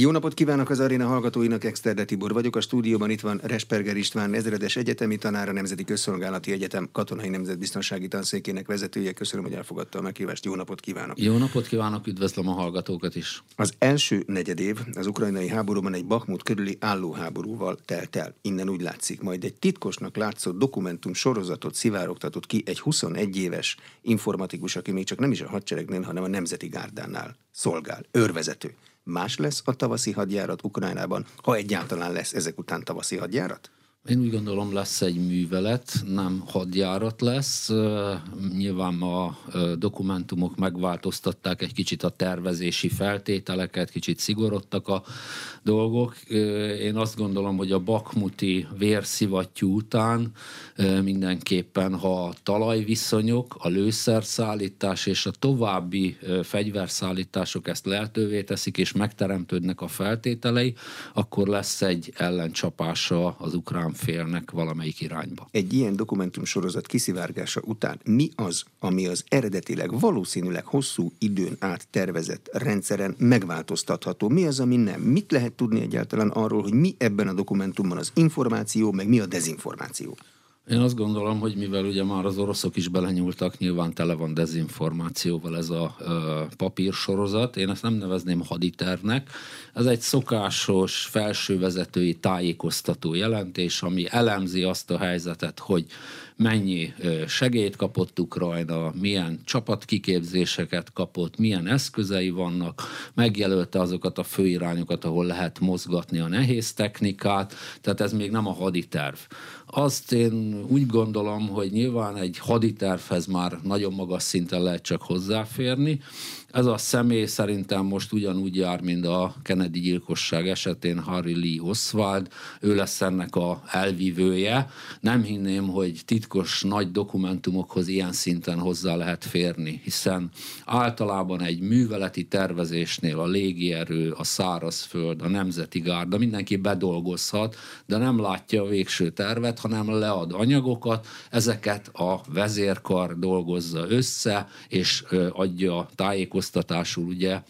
Jó napot kívánok az aréna hallgatóinak, Exterde Tibor vagyok. A stúdióban itt van Resperger István, ezredes egyetemi tanára, Nemzeti Közszolgálati Egyetem Katonai Nemzetbiztonsági Tanszékének vezetője. Köszönöm, hogy elfogadta a meghívást. Jó napot kívánok! Jó napot kívánok, üdvözlöm a hallgatókat is! Az első negyedév az ukrajnai háborúban egy Bahmut körüli állóháborúval telt el. Innen úgy látszik, majd egy titkosnak látszó dokumentum sorozatot szivárogtatott ki egy 21 éves informatikus, aki még csak nem is a hadseregnél, hanem a Nemzeti Gárdánál szolgál, őrvezető más lesz a tavaszi hadjárat Ukrajnában, ha egyáltalán lesz ezek után tavaszi hadjárat? Én úgy gondolom lesz egy művelet, nem hadjárat lesz. Nyilván a dokumentumok megváltoztatták egy kicsit a tervezési feltételeket, kicsit szigorodtak a dolgok. Én azt gondolom, hogy a bakmuti vérszivattyú után mindenképpen, ha a talajviszonyok, a lőszerszállítás és a további fegyverszállítások ezt lehetővé teszik, és megteremtődnek a feltételei, akkor lesz egy ellencsapása az ukrán félnek valamelyik irányba. Egy ilyen dokumentumsorozat kiszivárgása után mi az, ami az eredetileg valószínűleg hosszú időn át tervezett rendszeren megváltoztatható? Mi az, ami nem? Mit lehet tudni egyáltalán arról, hogy mi ebben a dokumentumban az információ, meg mi a dezinformáció? Én azt gondolom, hogy mivel ugye már az oroszok is belenyúltak, nyilván tele van dezinformációval ez a ö, papírsorozat. Én ezt nem nevezném haditervnek. Ez egy szokásos felsővezetői tájékoztató jelentés, ami elemzi azt a helyzetet, hogy mennyi segélyt kapott Ukrajna, milyen csapatkiképzéseket kapott, milyen eszközei vannak, megjelölte azokat a főirányokat, ahol lehet mozgatni a nehéz technikát, tehát ez még nem a haditerv. Azt én úgy gondolom, hogy nyilván egy haditervhez már nagyon magas szinten lehet csak hozzáférni, ez a személy szerintem most ugyanúgy jár, mint a Kennedy gyilkosság esetén Harry Lee Oswald, ő lesz ennek a elvívője. Nem hinném, hogy titkos nagy dokumentumokhoz ilyen szinten hozzá lehet férni, hiszen általában egy műveleti tervezésnél a légierő, a szárazföld, a nemzeti gárda, mindenki bedolgozhat, de nem látja a végső tervet, hanem lead anyagokat, ezeket a vezérkar dolgozza össze, és adja tájékoztatást tájékoztatásul ugye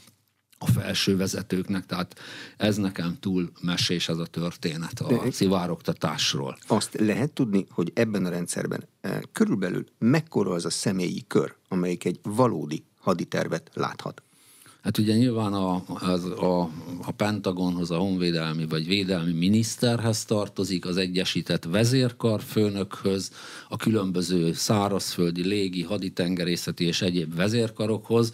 a felső vezetőknek, tehát ez nekem túl mesés ez a történet a De szivárogtatásról. Azt lehet tudni, hogy ebben a rendszerben eh, körülbelül mekkora az a személyi kör, amelyik egy valódi haditervet láthat? Hát ugye nyilván a, az, a, a Pentagonhoz, a honvédelmi vagy védelmi miniszterhez tartozik, az egyesített vezérkarfőnökhöz, a különböző szárazföldi, légi, haditengerészeti és egyéb vezérkarokhoz,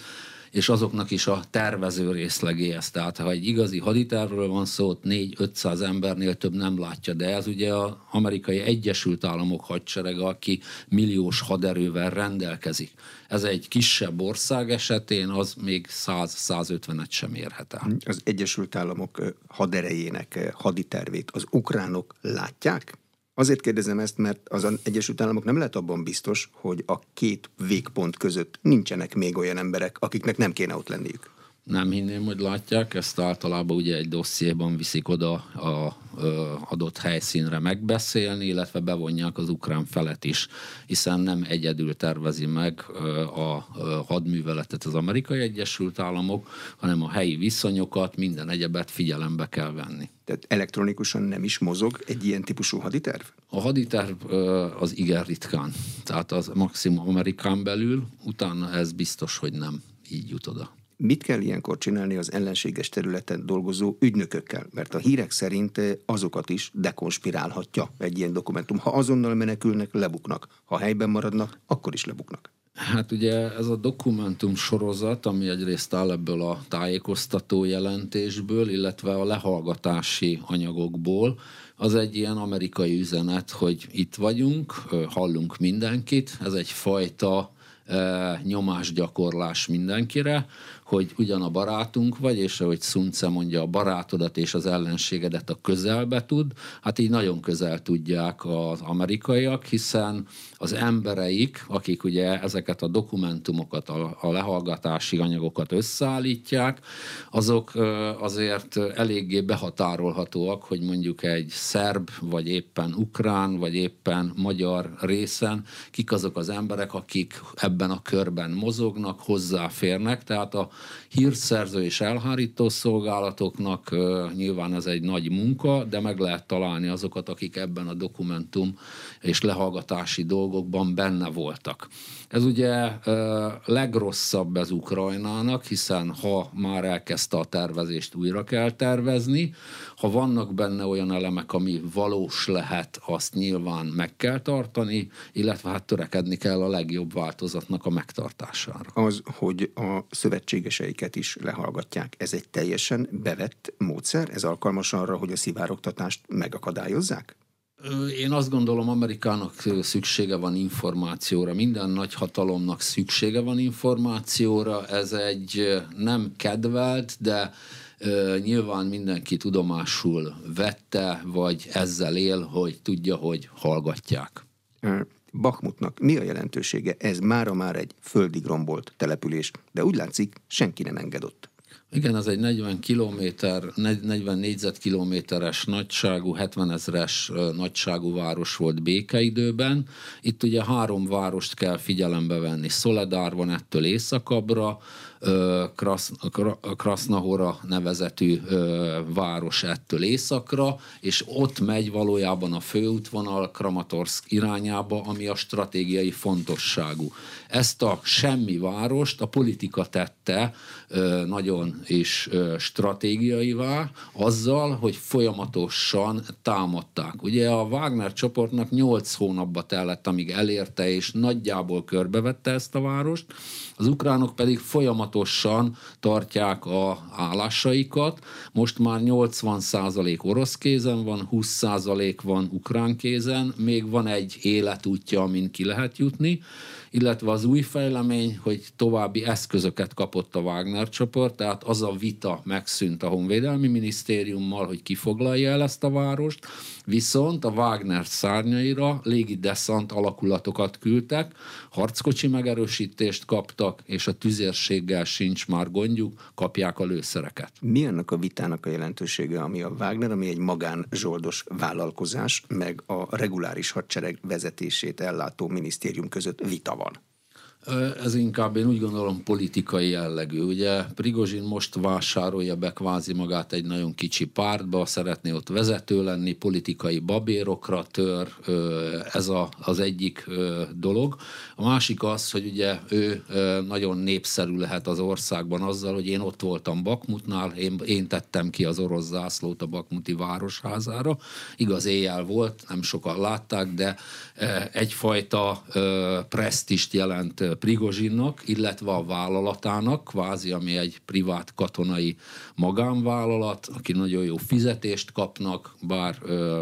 és azoknak is a tervező részlegéhez. Tehát ha egy igazi haditervről van szó, ott 4-500 embernél több nem látja, de ez ugye az amerikai Egyesült Államok hadserege, aki milliós haderővel rendelkezik. Ez egy kisebb ország esetén, az még 100-150-et sem érhet el. Az Egyesült Államok haderejének haditervét az ukránok látják? Azért kérdezem ezt, mert az Egyesült Államok nem lehet abban biztos, hogy a két végpont között nincsenek még olyan emberek, akiknek nem kéne ott lenniük nem hinném, hogy látják, ezt általában ugye egy dossziéban viszik oda a adott helyszínre megbeszélni, illetve bevonják az ukrán felet is, hiszen nem egyedül tervezi meg a hadműveletet az amerikai Egyesült Államok, hanem a helyi viszonyokat, minden egyebet figyelembe kell venni. Tehát elektronikusan nem is mozog egy ilyen típusú haditerv? A haditerv az igen ritkán, tehát az maximum Amerikán belül, utána ez biztos, hogy nem így jut oda. Mit kell ilyenkor csinálni az ellenséges területen dolgozó ügynökökkel? Mert a hírek szerint eh, azokat is dekonspirálhatja egy ilyen dokumentum. Ha azonnal menekülnek, lebuknak. Ha helyben maradnak, akkor is lebuknak. Hát ugye ez a dokumentum sorozat, ami egyrészt áll ebből a tájékoztató jelentésből, illetve a lehallgatási anyagokból, az egy ilyen amerikai üzenet, hogy itt vagyunk, hallunk mindenkit, ez egy fajta nyomásgyakorlás mindenkire, hogy ugyan a barátunk vagy, és ahogy Szunce mondja, a barátodat és az ellenségedet a közelbe tud, hát így nagyon közel tudják az amerikaiak, hiszen az embereik, akik ugye ezeket a dokumentumokat, a, a lehallgatási anyagokat összeállítják, azok azért eléggé behatárolhatóak, hogy mondjuk egy szerb, vagy éppen ukrán, vagy éppen magyar részen, kik azok az emberek, akik ebben a körben mozognak, hozzáférnek, tehát a hírszerző és elhárító szolgálatoknak nyilván ez egy nagy munka, de meg lehet találni azokat, akik ebben a dokumentum és lehallgatási dolgokban benne voltak. Ez ugye legrosszabb ez Ukrajnának, hiszen ha már elkezdte a tervezést, újra kell tervezni, ha vannak benne olyan elemek, ami valós lehet, azt nyilván meg kell tartani, illetve hát törekedni kell a legjobb változatnak a megtartására. Az, hogy a szövetségeseiket is lehallgatják, ez egy teljesen bevett módszer? Ez alkalmas arra, hogy a szivárogtatást megakadályozzák? Én azt gondolom, Amerikának szüksége van információra, minden nagy hatalomnak szüksége van információra, ez egy nem kedvelt, de nyilván mindenki tudomásul vette, vagy ezzel él, hogy tudja, hogy hallgatják. Bakmutnak mi a jelentősége? Ez mára már egy földig rombolt település, de úgy látszik, senki nem engedott. Igen, ez egy 40 kilométer, 40 négyzetkilométeres nagyságú, 70 ezres nagyságú város volt békeidőben. Itt ugye három várost kell figyelembe venni. Szoledár van ettől északabbra, Krasznahora nevezetű város ettől északra, és ott megy valójában a főútvonal Kramatorsk irányába, ami a stratégiai fontosságú. Ezt a semmi várost a politika tette nagyon is stratégiaivá, azzal, hogy folyamatosan támadták. Ugye a Wagner csoportnak 8 hónapba tellett, amíg elérte, és nagyjából körbevette ezt a várost, az ukránok pedig folyamatosan tartják a állásaikat. Most már 80% orosz kézen van, 20% van ukrán kézen, még van egy életútja, amin ki lehet jutni, illetve az új fejlemény, hogy további eszközöket kapott a Wagner csoport, tehát az a vita megszűnt a Honvédelmi Minisztériummal, hogy kifoglalja el ezt a várost, viszont a Wagner szárnyaira légi deszant alakulatokat küldtek, harckocsi megerősítést kaptak, és a tüzérséggel sincs már gondjuk, kapják a lőszereket. Mi annak a vitának a jelentősége, ami a Wagner, ami egy magánzsoldos vállalkozás, meg a reguláris hadsereg vezetését ellátó minisztérium között vita van? on. Ez inkább én úgy gondolom politikai jellegű. Ugye Prigozsin most vásárolja be kvázi magát egy nagyon kicsi pártba, szeretné ott vezető lenni, politikai babérokra tör, ez a, az egyik dolog. A másik az, hogy ugye ő nagyon népszerű lehet az országban azzal, hogy én ott voltam Bakmutnál, én, én tettem ki az orosz zászlót a Bakmuti városházára. Igaz, éjjel volt, nem sokan látták, de egyfajta presztist jelent Prigozsinnak, illetve a vállalatának, kvázi, ami egy privát katonai magánvállalat, aki nagyon jó fizetést kapnak, bár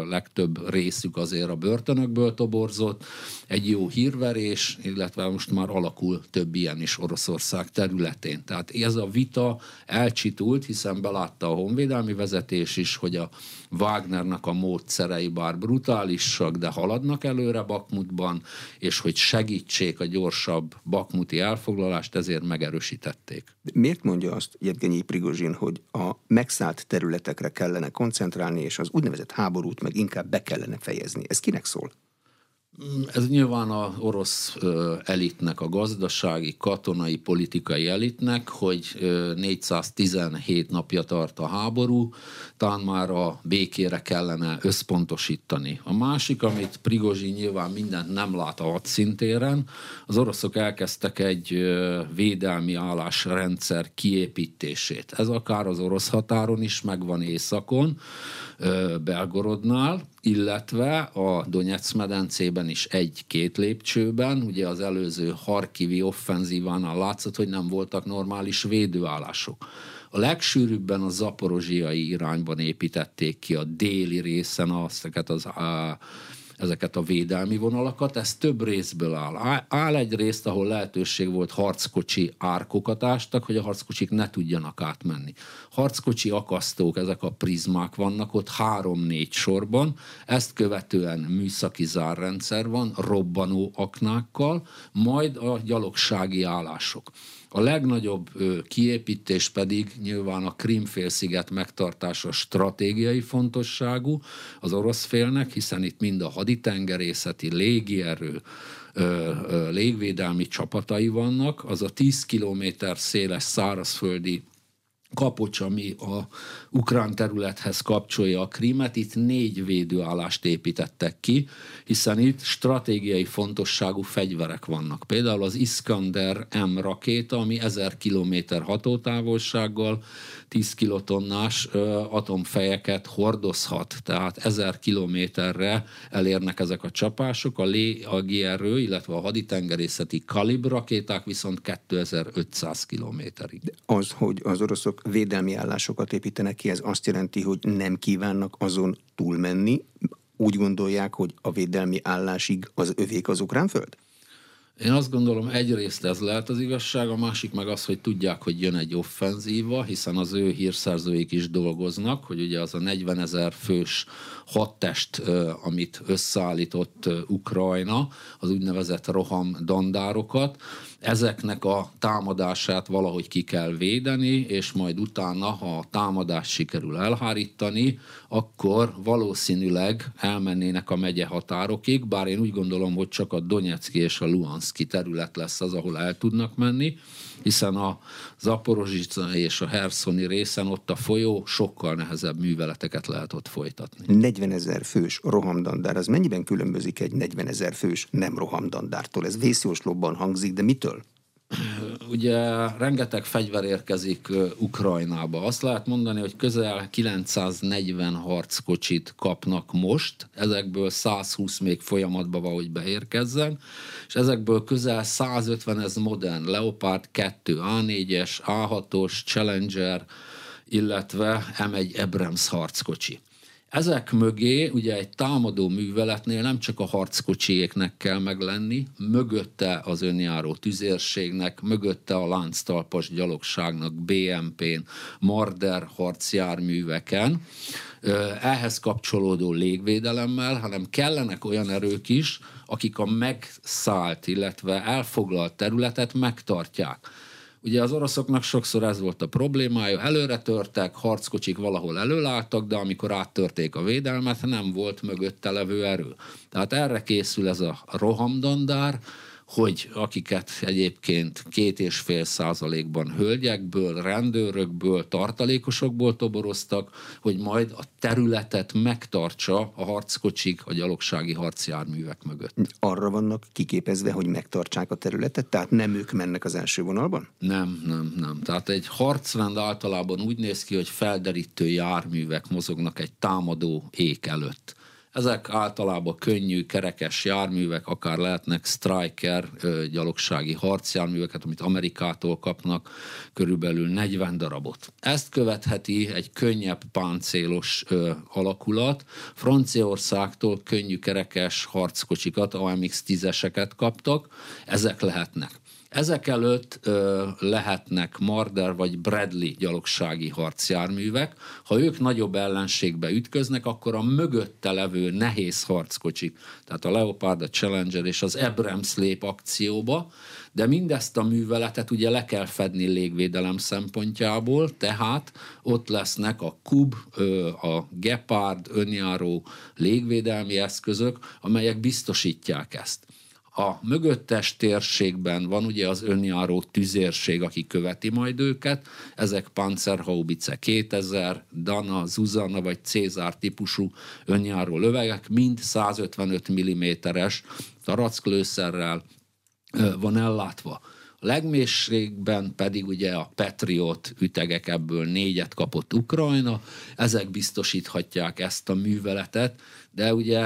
legtöbb részük azért a börtönökből toborzott, egy jó hírverés, illetve most már alakul több ilyen is Oroszország területén. Tehát ez a vita elcsitult, hiszen belátta a honvédelmi vezetés is, hogy a Wagnernek a módszerei bár brutálisak, de haladnak előre Bakmutban, és hogy segítsék a gyorsabb bakmuti elfoglalást, ezért megerősítették. Miért mondja azt Jevgenyi Prigozsin, hogy a megszállt területekre kellene koncentrálni, és az úgynevezett háborút meg inkább be kellene fejezni? Ez kinek szól? Ez nyilván a orosz elitnek, a gazdasági, katonai, politikai elitnek, hogy 417 napja tart a háború, talán már a békére kellene összpontosítani. A másik, amit Prigozsi nyilván mindent nem lát a hadszintéren, az oroszok elkezdtek egy védelmi állásrendszer kiépítését. Ez akár az orosz határon is megvan északon, Belgorodnál, illetve a Donetsz medencében is egy-két lépcsőben, ugye az előző Harkivi offenzívánál látszott, hogy nem voltak normális védőállások. A legsűrűbben a zaporozsiai irányban építették ki a déli részen azt, az a, ezeket a védelmi vonalakat, ez több részből áll. Áll egy részt, ahol lehetőség volt harckocsi árkokat ástak, hogy a harckocsik ne tudjanak átmenni. Harckocsi akasztók, ezek a prizmák vannak ott három-négy sorban, ezt követően műszaki zárrendszer van, robbanó aknákkal, majd a gyalogsági állások. A legnagyobb kiépítés pedig nyilván a Krimfélsziget megtartása stratégiai fontosságú az orosz félnek, hiszen itt mind a haditengerészeti, légierő, légvédelmi csapatai vannak, az a 10 kilométer széles szárazföldi kapocs, ami a ukrán területhez kapcsolja a Krímet, itt négy védőállást építettek ki, hiszen itt stratégiai fontosságú fegyverek vannak. Például az Iskander M rakéta, ami 1000 km hatótávolsággal 10 kilotonnás atomfejeket hordozhat, tehát 1000 kilométerre elérnek ezek a csapások, a légerő, illetve a haditengerészeti kalib rakéták viszont 2500 kilométerig. Az, hogy az oroszok védelmi állásokat építenek ki, ez azt jelenti, hogy nem kívánnak azon túlmenni, úgy gondolják, hogy a védelmi állásig az övék az ukrán föld? Én azt gondolom, egyrészt ez lehet az igazság, a másik meg az, hogy tudják, hogy jön egy offenzíva, hiszen az ő hírszerzőik is dolgoznak, hogy ugye az a 40 ezer fős hadtest, amit összeállított Ukrajna, az úgynevezett roham dandárokat, ezeknek a támadását valahogy ki kell védeni, és majd utána, ha a támadást sikerül elhárítani, akkor valószínűleg elmennének a megye határokig, bár én úgy gondolom, hogy csak a Donetszki és a Luhanszki terület lesz az, ahol el tudnak menni, hiszen a Zaporozsica és a Herszoni részen ott a folyó sokkal nehezebb műveleteket lehet ott folytatni. 40 ezer fős rohamdandár, az mennyiben különbözik egy 40 ezer fős nem rohamdandártól? Ez vészjóslóban hangzik, de mitől? Ugye rengeteg fegyver érkezik Ukrajnába. Azt lehet mondani, hogy közel 940 harckocsit kapnak most, ezekből 120 még folyamatban van, hogy beérkezzen, és ezekből közel 150 ez modern, Leopard 2, A4-es, A6-os, Challenger, illetve M1 Abrams harckocsi. Ezek mögé ugye egy támadó műveletnél nem csak a harckocsiéknek kell meglenni, mögötte az önjáró tüzérségnek, mögötte a lánctalpas gyalogságnak, BMP-n, Marder harcjárműveken, ehhez kapcsolódó légvédelemmel, hanem kellenek olyan erők is, akik a megszállt, illetve elfoglalt területet megtartják Ugye az oroszoknak sokszor ez volt a problémája, előre törtek, harckocsik valahol előálltak, de amikor áttörték a védelmet, nem volt mögötte levő erő. Tehát erre készül ez a rohamdandár, hogy akiket egyébként két és fél százalékban hölgyekből, rendőrökből, tartalékosokból toboroztak, hogy majd a területet megtartsa a harckocsik, a gyalogsági harcjárművek mögött. Arra vannak kiképezve, hogy megtartsák a területet, tehát nem ők mennek az első vonalban? Nem, nem, nem. Tehát egy harcrend általában úgy néz ki, hogy felderítő járművek mozognak egy támadó ék előtt ezek általában könnyű, kerekes járművek, akár lehetnek Striker gyalogsági harcjárműveket, amit Amerikától kapnak, körülbelül 40 darabot. Ezt követheti egy könnyebb páncélos ö, alakulat. Franciaországtól könnyű kerekes harckocsikat, AMX 10-eseket kaptak, ezek lehetnek ezek előtt ö, lehetnek Marder vagy Bradley gyalogsági harcjárművek. Ha ők nagyobb ellenségbe ütköznek, akkor a mögötte levő nehéz harckocsik, tehát a Leopard, a Challenger és az Abrams lép akcióba, de mindezt a műveletet ugye le kell fedni légvédelem szempontjából, tehát ott lesznek a Kub, a Gepard, önjáró légvédelmi eszközök, amelyek biztosítják ezt. A mögöttes térségben van ugye az önjáró tüzérség, aki követi majd őket, ezek Panzerhaubice 2000, Dana, Zuzana vagy Cézár típusú önjáró lövegek, mind 155 mm-es taracklőszerrel van ellátva. A legmélységben pedig ugye a Patriot ütegek ebből négyet kapott Ukrajna, ezek biztosíthatják ezt a műveletet, de ugye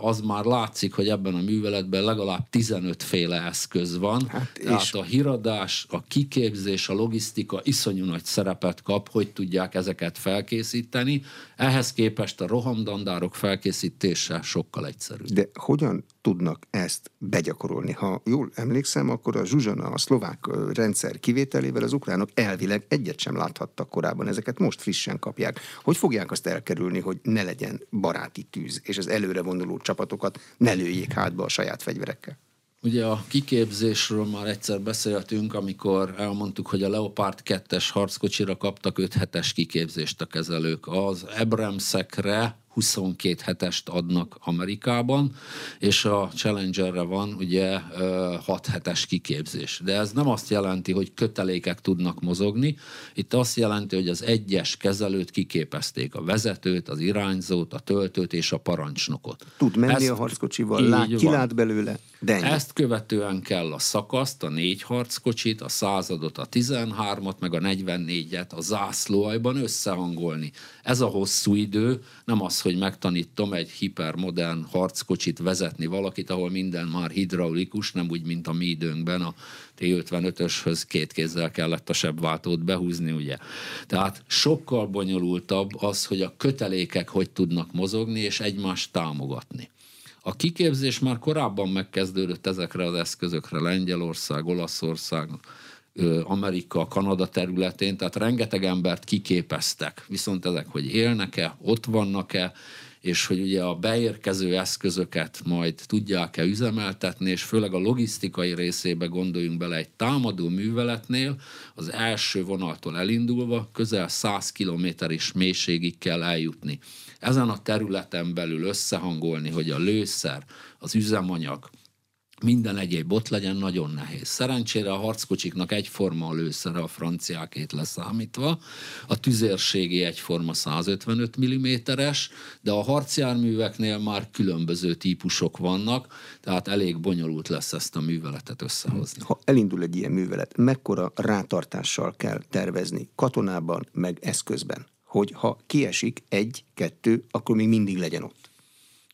az már látszik, hogy ebben a műveletben legalább 15 féle eszköz van. Hát Tehát és... a híradás, a kiképzés, a logisztika iszonyú nagy szerepet kap, hogy tudják ezeket felkészíteni. Ehhez képest a rohamdandárok felkészítése sokkal egyszerűbb. De hogyan tudnak ezt begyakorolni? Ha jól emlékszem, akkor a Zsuzsana, a szlovák rendszer kivételével az ukránok elvileg egyet sem láthattak korábban, ezeket most frissen kapják. Hogy fogják azt elkerülni, hogy ne legyen baráti tűz, és az előre vonuló csapatokat ne lőjék hátba a saját fegyverekkel? Ugye a kiképzésről már egyszer beszéltünk, amikor elmondtuk, hogy a Leopard 2-es harckocsira kaptak 5 hetes kiképzést a kezelők. Az Abramsekre 22 hetest adnak Amerikában, és a Challengerre van ugye 6 hetes kiképzés. De ez nem azt jelenti, hogy kötelékek tudnak mozogni, itt azt jelenti, hogy az egyes kezelőt kiképezték, a vezetőt, az irányzót, a töltőt és a parancsnokot. Tud menni Ezt, a harckocsival, lát, kilát belőle, de ennyi. Ezt követően kell a szakaszt, a négy harckocsit, a századot, a 13-at, meg a 44-et a zászlóajban összehangolni. Ez a hosszú idő, nem az, hogy megtanítom egy hipermodern harckocsit vezetni valakit, ahol minden már hidraulikus, nem úgy, mint a mi időnkben a T-55-öshöz két kézzel kellett a sebváltót behúzni, ugye. Tehát sokkal bonyolultabb az, hogy a kötelékek hogy tudnak mozogni és egymást támogatni. A kiképzés már korábban megkezdődött ezekre az eszközökre, Lengyelország, Olaszország, Amerika, Kanada területén, tehát rengeteg embert kiképeztek. Viszont ezek, hogy élnek-e, ott vannak-e, és hogy ugye a beérkező eszközöket majd tudják-e üzemeltetni, és főleg a logisztikai részébe gondoljunk bele egy támadó műveletnél, az első vonaltól elindulva közel 100 kilométeris mélységig kell eljutni. Ezen a területen belül összehangolni, hogy a lőszer, az üzemanyag, minden egyéb ott legyen, nagyon nehéz. Szerencsére a harckocsiknak egyforma a lőszere, a franciákét leszámítva, a tüzérségi egyforma 155 mm-es, de a harcjárműveknél már különböző típusok vannak, tehát elég bonyolult lesz ezt a műveletet összehozni. Ha elindul egy ilyen művelet, mekkora rátartással kell tervezni katonában, meg eszközben, hogy ha kiesik egy, kettő, akkor még mindig legyen ott?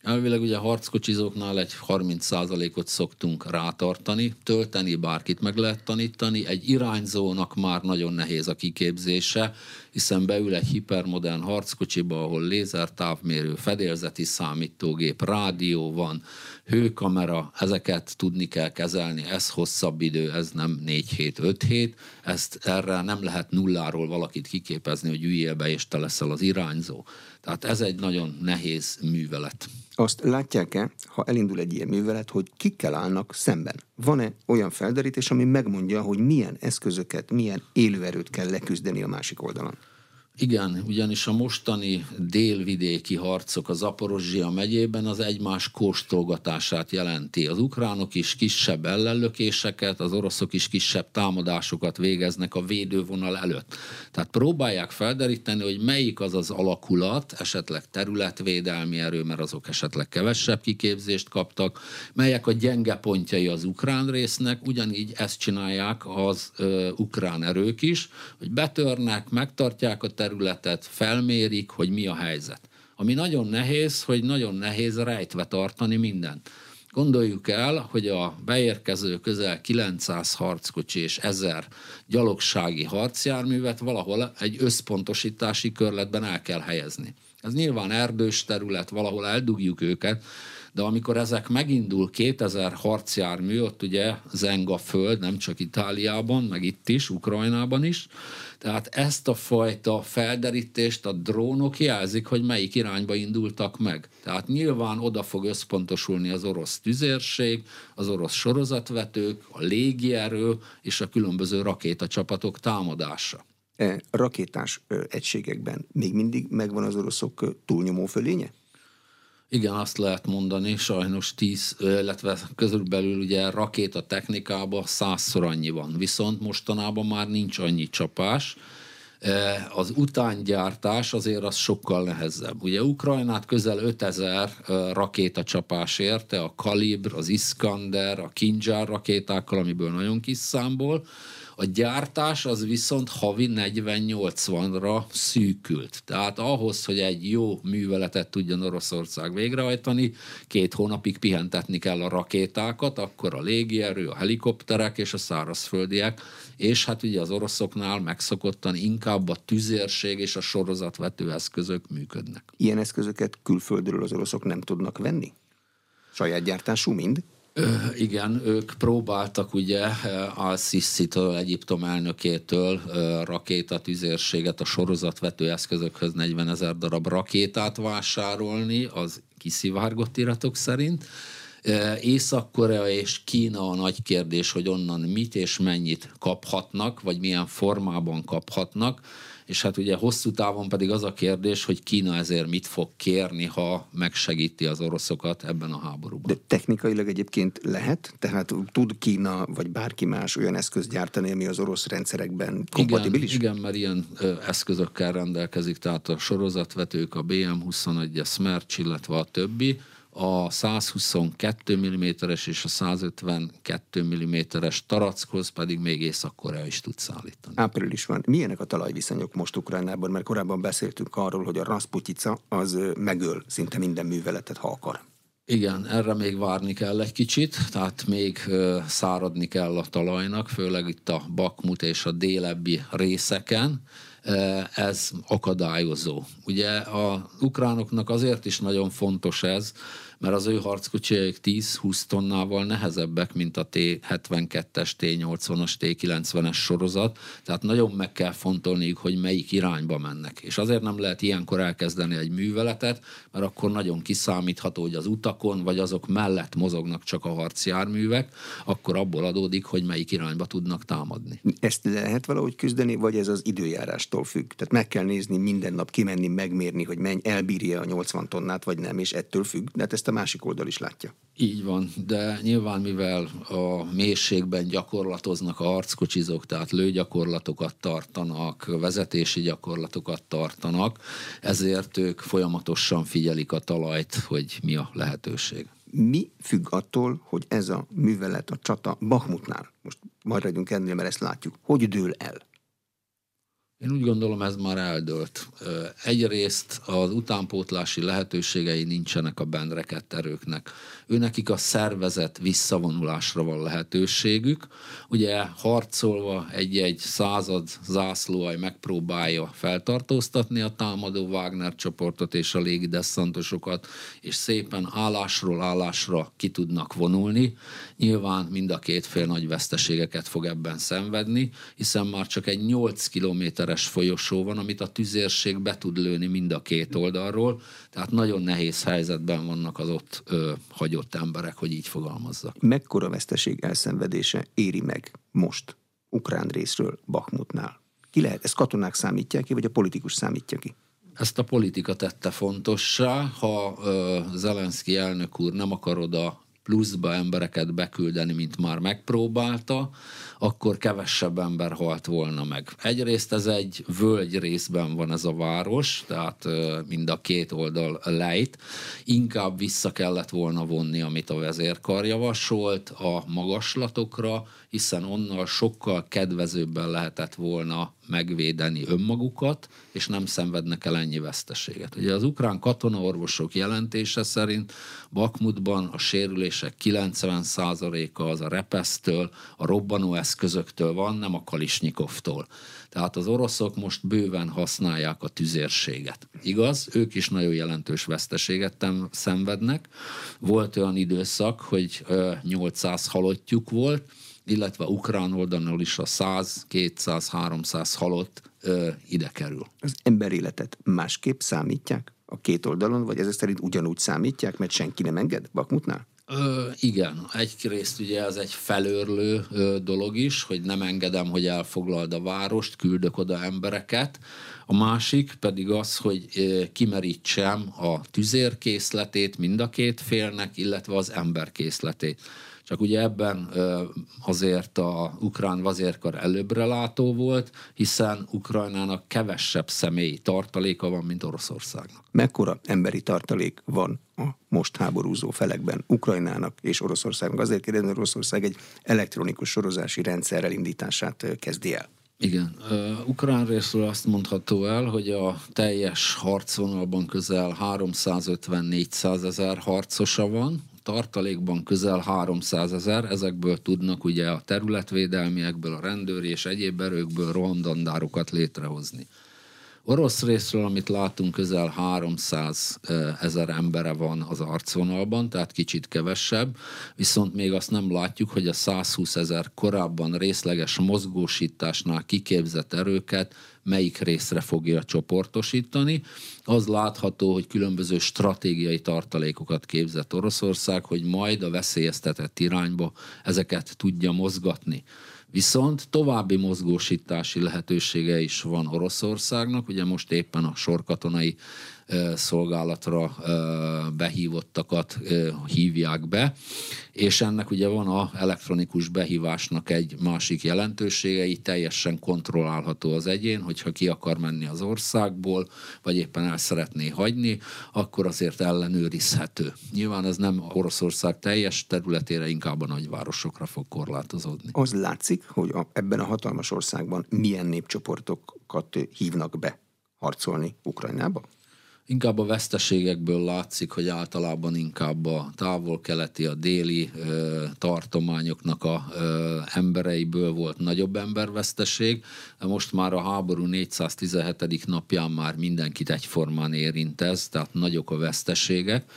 Elvileg ugye a harckocsizóknál egy 30%-ot szoktunk rátartani, tölteni bárkit meg lehet tanítani, egy irányzónak már nagyon nehéz a kiképzése, hiszen beül egy hipermodern harckocsiba, ahol lézertávmérő, fedélzeti számítógép, rádió van, hőkamera, ezeket tudni kell kezelni, ez hosszabb idő, ez nem 4 hét, 5 hét, ezt erre nem lehet nulláról valakit kiképezni, hogy üljél be és te leszel az irányzó. Tehát ez egy nagyon nehéz művelet. Azt látják-e, ha elindul egy ilyen művelet, hogy kikkel állnak szemben? Van-e olyan felderítés, ami megmondja, hogy milyen eszközöket, milyen élőerőt kell leküzdeni a másik oldalon? Igen, ugyanis a mostani délvidéki harcok az Zaporozsia megyében az egymás kóstolgatását jelenti. Az ukránok is kisebb ellenlökéseket, az oroszok is kisebb támadásokat végeznek a védővonal előtt. Tehát próbálják felderíteni, hogy melyik az az alakulat, esetleg területvédelmi erő, mert azok esetleg kevesebb kiképzést kaptak, melyek a gyenge pontjai az ukrán résznek, ugyanígy ezt csinálják az ö, ukrán erők is, hogy betörnek, megtartják a területet, területet, felmérik, hogy mi a helyzet. Ami nagyon nehéz, hogy nagyon nehéz rejtve tartani mindent. Gondoljuk el, hogy a beérkező közel 900 harckocsi és 1000 gyalogsági harcjárművet valahol egy összpontosítási körletben el kell helyezni. Ez nyilván erdős terület, valahol eldugjuk őket, de amikor ezek megindul 2000 harcjármű, ott ugye zeng a föld, nem csak Itáliában, meg itt is, Ukrajnában is, tehát ezt a fajta felderítést a drónok jelzik, hogy melyik irányba indultak meg. Tehát nyilván oda fog összpontosulni az orosz tüzérség, az orosz sorozatvetők, a légierő és a különböző rakétacsapatok támadása. E, rakétás egységekben még mindig megvan az oroszok túlnyomó fölénye? Igen, azt lehet mondani, sajnos 10, illetve közülbelül ugye rakéta technikában százszor annyi van, viszont mostanában már nincs annyi csapás, az utángyártás azért az sokkal nehezebb. Ugye Ukrajnát közel 5000 rakétacsapás érte, a Kalibr, az Iskander, a Kinjár rakétákkal, amiből nagyon kis számból, a gyártás az viszont havi 40-80-ra szűkült. Tehát ahhoz, hogy egy jó műveletet tudjon Oroszország végrehajtani, két hónapig pihentetni kell a rakétákat, akkor a légierő, a helikopterek és a szárazföldiek, és hát ugye az oroszoknál megszokottan inkább a tüzérség és a sorozatvető eszközök működnek. Ilyen eszközöket külföldről az oroszok nem tudnak venni? Saját gyártású mind? Igen, ők próbáltak ugye a Sisi-től, Egyiptom elnökétől rakétatüzérséget, a sorozatvető eszközökhöz 40 ezer darab rakétát vásárolni, az kiszivárgott iratok szerint, Észak-Korea és Kína a nagy kérdés, hogy onnan mit és mennyit kaphatnak, vagy milyen formában kaphatnak és hát ugye hosszú távon pedig az a kérdés, hogy Kína ezért mit fog kérni, ha megsegíti az oroszokat ebben a háborúban. De technikailag egyébként lehet? Tehát tud Kína vagy bárki más olyan eszközt gyártani, ami az orosz rendszerekben kompatibilis? Igen, igen mert ilyen ö, eszközökkel rendelkezik, tehát a sorozatvetők, a BM21, a Smerch, illetve a többi, a 122 mm-es és a 152 mm-es tarackhoz pedig még Észak-Korea is tud szállítani. Április van. Milyenek a talajviszonyok most Ukrajnában? Mert korábban beszéltünk arról, hogy a Rasputica az megöl szinte minden műveletet, ha akar. Igen, erre még várni kell egy kicsit, tehát még száradni kell a talajnak, főleg itt a Bakmut és a délebbi részeken ez akadályozó. Ugye a ukránoknak azért is nagyon fontos ez, mert az ő harckocsijaik 10-20 tonnával nehezebbek, mint a T-72-es, T-80-as, T-90-es sorozat, tehát nagyon meg kell fontolniuk, hogy melyik irányba mennek. És azért nem lehet ilyenkor elkezdeni egy műveletet, mert akkor nagyon kiszámítható, hogy az utakon, vagy azok mellett mozognak csak a harcjárművek, akkor abból adódik, hogy melyik irányba tudnak támadni. Ezt lehet valahogy küzdeni, vagy ez az időjárástól függ? Tehát meg kell nézni minden nap, kimenni, megmérni, hogy menj, elbírja a 80 tonnát, vagy nem, és ettől függ. De hát ezt a másik oldal is látja. Így van, de nyilván mivel a mélységben gyakorlatoznak a harckocsizók, tehát lőgyakorlatokat tartanak, vezetési gyakorlatokat tartanak, ezért ők folyamatosan figyelik a talajt, hogy mi a lehetőség. Mi függ attól, hogy ez a művelet, a csata Bahmutnál, most maradjunk ennél, mert ezt látjuk, hogy dől el? Én úgy gondolom, ez már eldőlt. Egyrészt az utánpótlási lehetőségei nincsenek a bendrekett erőknek. Őnekik a szervezet visszavonulásra van lehetőségük. Ugye harcolva egy-egy század zászlóaj megpróbálja feltartóztatni a támadó Wagner csoportot és a légideszantosokat, és szépen állásról állásra ki tudnak vonulni. Nyilván mind a két fél nagy veszteségeket fog ebben szenvedni, hiszen már csak egy 8 kilométer méteres folyosó van, amit a tüzérség be tud lőni mind a két oldalról, tehát nagyon nehéz helyzetben vannak az ott ö, hagyott emberek, hogy így fogalmazzak. Mekkora veszteség elszenvedése éri meg most ukrán részről Bakmutnál? Ki lehet? Ezt katonák számítják ki, vagy a politikus számítja ki? Ezt a politika tette fontossá. Ha ö, Zelenszky elnök úr nem akar oda pluszba embereket beküldeni, mint már megpróbálta, akkor kevesebb ember halt volna meg. Egyrészt ez egy völgy részben van ez a város, tehát mind a két oldal lejt. Inkább vissza kellett volna vonni, amit a vezérkar javasolt a magaslatokra, hiszen onnan sokkal kedvezőbben lehetett volna megvédeni önmagukat, és nem szenvednek el ennyi veszteséget. Ugye az ukrán katonaorvosok jelentése szerint Bakmutban a sérülések 90%-a az a repesztől, a robbanó eszközöktől van, nem a Kalisnyikovtól. Tehát az oroszok most bőven használják a tüzérséget. Igaz, ők is nagyon jelentős veszteséget szenvednek. Volt olyan időszak, hogy 800 halottjuk volt, illetve ukrán oldalon is a 100, 200, 300 halott ö, ide kerül. Az emberéletet másképp számítják a két oldalon, vagy ezek szerint ugyanúgy számítják, mert senki nem enged Bakmutnál? Ö, igen, egyrészt ugye ez egy felőrlő ö, dolog is, hogy nem engedem, hogy elfoglald a várost, küldök oda embereket. A másik pedig az, hogy ö, kimerítsem a tüzérkészletét mind a két félnek, illetve az emberkészletét. Csak ugye ebben azért a ukrán vazérkar előbbre látó volt, hiszen Ukrajnának kevesebb személyi tartaléka van, mint Oroszországnak. Mekkora emberi tartalék van a most háborúzó felekben Ukrajnának és Oroszországnak? Azért kérdezem, hogy Oroszország egy elektronikus sorozási rendszer elindítását kezdi el. Igen, ukrán részről azt mondható el, hogy a teljes harcvonalban közel 350-400 ezer harcosa van, tartalékban közel 300 ezer, ezekből tudnak ugye a területvédelmiekből, a rendőri és egyéb erőkből rohamdandárokat létrehozni. Orosz részről, amit látunk, közel 300 ezer embere van az arcvonalban, tehát kicsit kevesebb, viszont még azt nem látjuk, hogy a 120 ezer korábban részleges mozgósításnál kiképzett erőket melyik részre fogja csoportosítani. Az látható, hogy különböző stratégiai tartalékokat képzett Oroszország, hogy majd a veszélyeztetett irányba ezeket tudja mozgatni. Viszont további mozgósítási lehetősége is van Oroszországnak, ugye most éppen a sorkatonai szolgálatra behívottakat hívják be, és ennek ugye van a elektronikus behívásnak egy másik jelentősége, így teljesen kontrollálható az egyén, hogyha ki akar menni az országból, vagy éppen el szeretné hagyni, akkor azért ellenőrizhető. Nyilván ez nem Oroszország teljes területére, inkább a nagyvárosokra fog korlátozódni. Az látszik, hogy a, ebben a hatalmas országban milyen népcsoportokat hívnak be harcolni Ukrajnába? Inkább a veszteségekből látszik, hogy általában inkább a távol-keleti, a déli ö, tartományoknak a ö, embereiből volt nagyobb emberveszteség. Most már a háború 417. napján már mindenkit egyformán érint ez, tehát nagyok a veszteségek.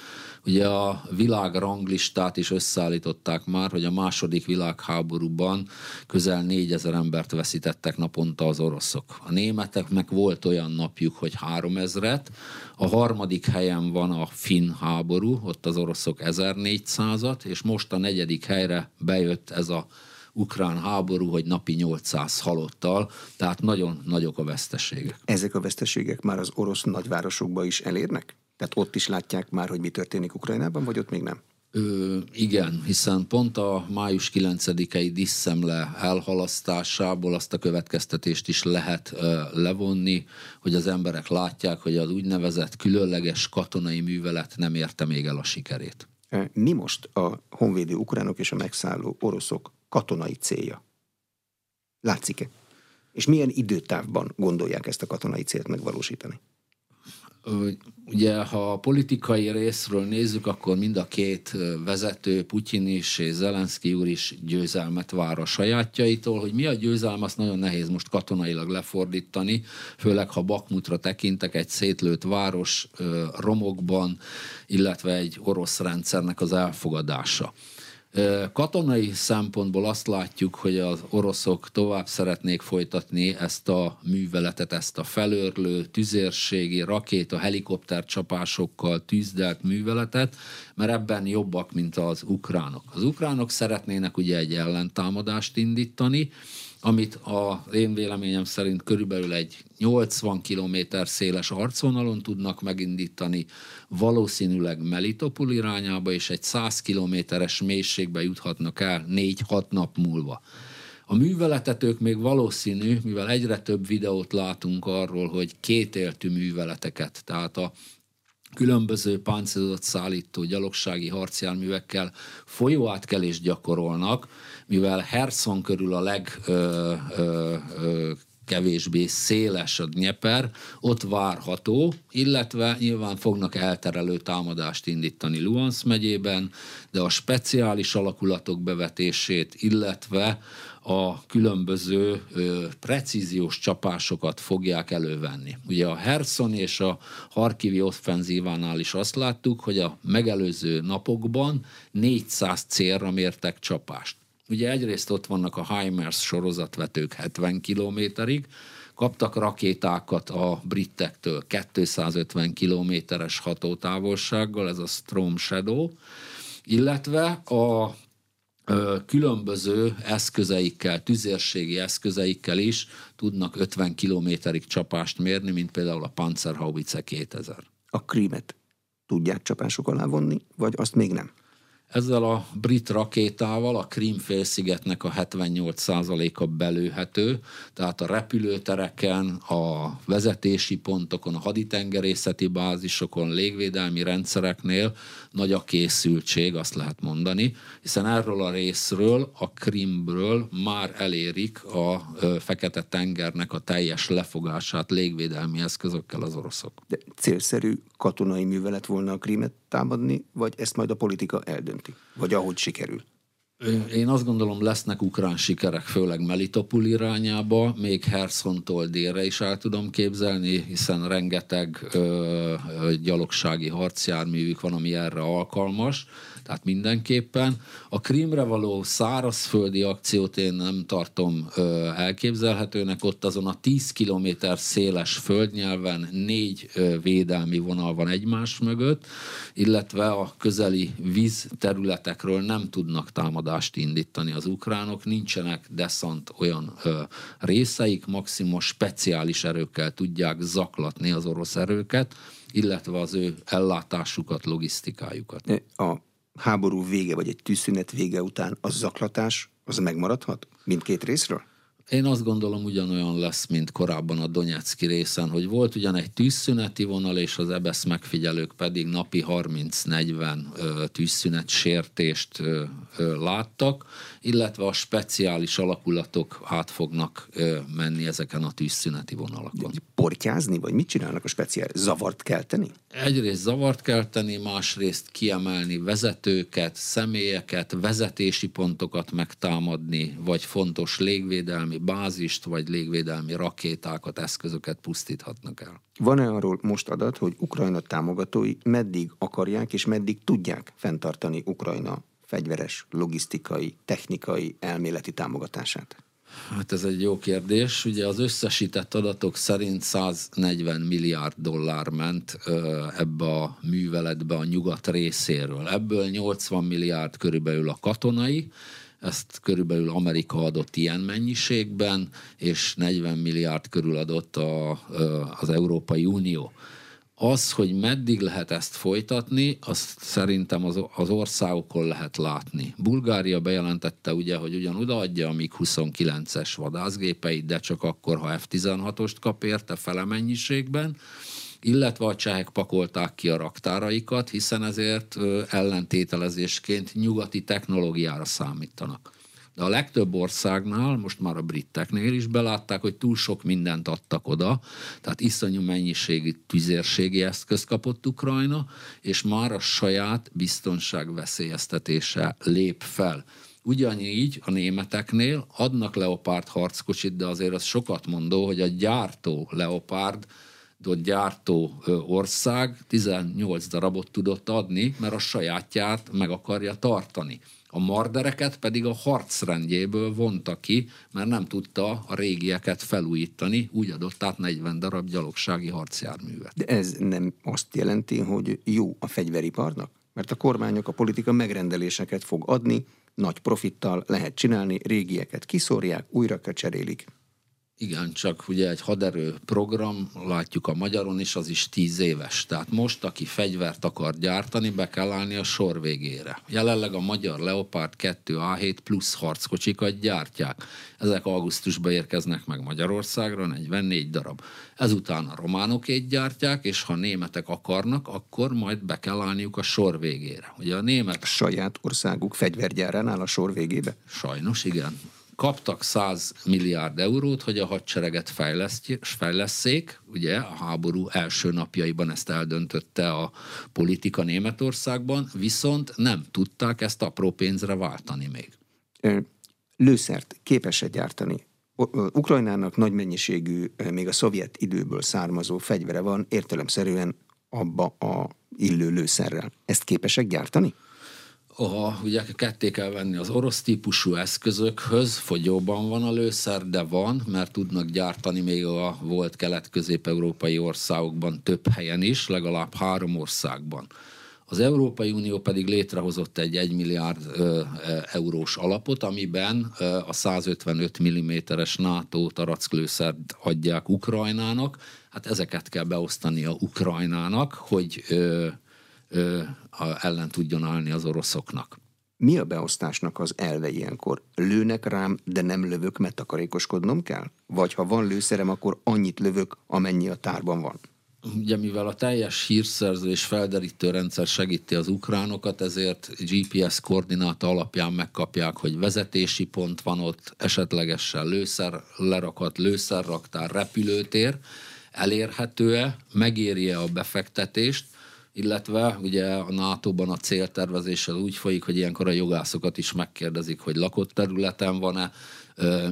Ugye a világ ranglistát is összeállították már, hogy a második világháborúban közel négyezer embert veszítettek naponta az oroszok. A németeknek volt olyan napjuk, hogy három ezret, a harmadik helyen van a finn háború, ott az oroszok 1400-at, és most a negyedik helyre bejött ez a ukrán háború, hogy napi 800 halottal, tehát nagyon nagyok a veszteségek. Ezek a veszteségek már az orosz nagyvárosokba is elérnek? Tehát ott is látják már, hogy mi történik Ukrajnában, vagy ott még nem? Ö, igen, hiszen pont a május 9-i diszemle elhalasztásából azt a következtetést is lehet ö, levonni, hogy az emberek látják, hogy az úgynevezett különleges katonai művelet nem érte még el a sikerét. Mi most a honvédő ukránok és a megszálló oroszok katonai célja? Látszik-e? És milyen időtávban gondolják ezt a katonai célt megvalósítani? Ugye, ha a politikai részről nézzük, akkor mind a két vezető, Putyin is és Zelenszky úr is győzelmet vár a sajátjaitól. Hogy mi a győzelem, azt nagyon nehéz most katonailag lefordítani, főleg ha Bakmutra tekintek, egy szétlőtt város romokban, illetve egy orosz rendszernek az elfogadása. Katonai szempontból azt látjuk, hogy az oroszok tovább szeretnék folytatni ezt a műveletet, ezt a felörlő, tüzérségi, rakéta, helikopter csapásokkal tűzdelt műveletet, mert ebben jobbak, mint az ukránok. Az ukránok szeretnének ugye egy ellentámadást indítani, amit a én véleményem szerint körülbelül egy 80 km széles arcvonalon tudnak megindítani, valószínűleg Melitopol irányába, és egy 100 kilométeres mélységbe juthatnak el 4-6 nap múlva. A műveletet ők még valószínű, mivel egyre több videót látunk arról, hogy kétéltű műveleteket, tehát a különböző páncélozott szállító gyalogsági harcjárművekkel folyóátkelést gyakorolnak, mivel Herson körül a leg ö, ö, ö, kevésbé széles a Dnieper, ott várható, illetve nyilván fognak elterelő támadást indítani Luhansk megyében, de a speciális alakulatok bevetését, illetve a különböző ö, precíziós csapásokat fogják elővenni. Ugye a Herson és a Harkivi offenzívánál is azt láttuk, hogy a megelőző napokban 400 célra mértek csapást. Ugye egyrészt ott vannak a HIMARS sorozatvetők 70 kilométerig, kaptak rakétákat a britektől 250 kilométeres hatótávolsággal, ez a Storm Shadow, illetve a különböző eszközeikkel, tüzérségi eszközeikkel is tudnak 50 kilométerig csapást mérni, mint például a Panzerhaubitze 2000. A krímet tudják csapások alá vonni, vagy azt még nem? Ezzel a brit rakétával a Krímfélszigetnek a 78%-a belőhető, tehát a repülőtereken, a vezetési pontokon, a haditengerészeti bázisokon, légvédelmi rendszereknél nagy a készültség, azt lehet mondani, hiszen erről a részről, a Krimről már elérik a Fekete-tengernek a teljes lefogását légvédelmi eszközökkel az oroszok. De célszerű katonai művelet volna a Krímet támadni, vagy ezt majd a politika eldönti? Vagy ahogy sikerül? Én azt gondolom, lesznek ukrán sikerek, főleg Melitopol irányába, még Hersontól délre is el tudom képzelni, hiszen rengeteg ö, gyalogsági harcjárművük van, ami erre alkalmas. Tehát mindenképpen. A Krímre való szárazföldi akciót én nem tartom ö, elképzelhetőnek, ott azon a 10 kilométer széles földnyelven négy ö, védelmi vonal van egymás mögött, illetve a közeli víz területekről nem tudnak támadást indítani az ukránok, nincsenek deszant olyan ö, részeik, maximum speciális erőkkel tudják zaklatni az orosz erőket, illetve az ő ellátásukat, logisztikájukat. A háború vége, vagy egy tűzszünet vége után a zaklatás az megmaradhat mindkét részről? Én azt gondolom ugyanolyan lesz, mint korábban a Donetszki részen, hogy volt ugyan egy tűzszüneti vonal, és az EBSZ megfigyelők pedig napi 30-40 tűzszünet sértést láttak, illetve a speciális alakulatok át fognak menni ezeken a tűzszüneti vonalakon. Portyázni, vagy mit csinálnak a speciális? Zavart kelteni? Egyrészt zavart kelteni, másrészt kiemelni vezetőket, személyeket, vezetési pontokat megtámadni, vagy fontos légvédelmi bázist, vagy légvédelmi rakétákat, eszközöket pusztíthatnak el. Van-e arról most adat, hogy Ukrajna támogatói meddig akarják és meddig tudják fenntartani Ukrajna fegyveres, logisztikai, technikai, elméleti támogatását? Hát ez egy jó kérdés. Ugye az összesített adatok szerint 140 milliárd dollár ment ebbe a műveletbe a nyugat részéről. Ebből 80 milliárd körülbelül a katonai, ezt körülbelül Amerika adott ilyen mennyiségben, és 40 milliárd körül adott a, az Európai Unió. Az, hogy meddig lehet ezt folytatni, azt szerintem az, az országokon lehet látni. Bulgária bejelentette ugye, hogy ugyan odaadja a MiG-29-es vadászgépeit, de csak akkor, ha F-16-ost kap érte fele mennyiségben, illetve a csehek pakolták ki a raktáraikat, hiszen ezért ellentételezésként nyugati technológiára számítanak. De a legtöbb országnál, most már a briteknél is belátták, hogy túl sok mindent adtak oda, tehát iszonyú mennyiségi tüzérségi eszközt kapott Ukrajna, és már a saját biztonság veszélyeztetése lép fel. Ugyanígy a németeknél adnak Leopard harckocsit, de azért az sokat mondó, hogy a gyártó Leopard gyártó ország 18 darabot tudott adni, mert a sajátját meg akarja tartani. A mardereket pedig a harcrendjéből vonta ki, mert nem tudta a régieket felújítani, úgy adott át 40 darab gyalogsági harcjárművet. De ez nem azt jelenti, hogy jó a fegyveriparnak? Mert a kormányok, a politika megrendeléseket fog adni, nagy profittal lehet csinálni, régieket kiszórják, újra cserélik. Igen, csak ugye egy haderő program, látjuk a magyaron is, az is tíz éves. Tehát most, aki fegyvert akar gyártani, be kell állni a sor végére. Jelenleg a magyar Leopard 2 A7 plusz harckocsikat gyártják. Ezek augusztusban érkeznek meg Magyarországra, 44 darab. Ezután a románokét gyártják, és ha németek akarnak, akkor majd be kell állniuk a sor végére. Ugye a német... Saját országuk fegyvergyáránál a sor végébe? Sajnos, igen kaptak 100 milliárd eurót, hogy a hadsereget fejleszék, ugye a háború első napjaiban ezt eldöntötte a politika Németországban, viszont nem tudták ezt apró pénzre váltani még. Lőszert képes-e gyártani? Ukrajnának nagy mennyiségű, még a szovjet időből származó fegyvere van, értelemszerűen abba a illő lőszerrel. Ezt képesek gyártani? Ha ugye ketté kell venni az orosz típusú eszközökhöz, fogyóban van a lőszer, de van, mert tudnak gyártani még a volt kelet-közép-európai országokban több helyen is, legalább három országban. Az Európai Unió pedig létrehozott egy 1 milliárd ö, eurós alapot, amiben a 155 mm-es NATO tarackölőszert adják Ukrajnának. Hát ezeket kell beosztani a Ukrajnának, hogy ellen tudjon állni az oroszoknak. Mi a beosztásnak az elve ilyenkor? Lőnek rám, de nem lövök, mert takarékoskodnom kell? Vagy ha van lőszerem, akkor annyit lövök, amennyi a tárban van? Ugye mivel a teljes hírszerző és felderítő rendszer segíti az ukránokat, ezért GPS koordináta alapján megkapják, hogy vezetési pont van ott, esetlegesen lőszer lerakat, lőszerraktár, repülőtér, elérhető-e, megéri-e a befektetést, illetve ugye a NATO-ban a céltervezéssel úgy folyik, hogy ilyenkor a jogászokat is megkérdezik, hogy lakott területen van-e,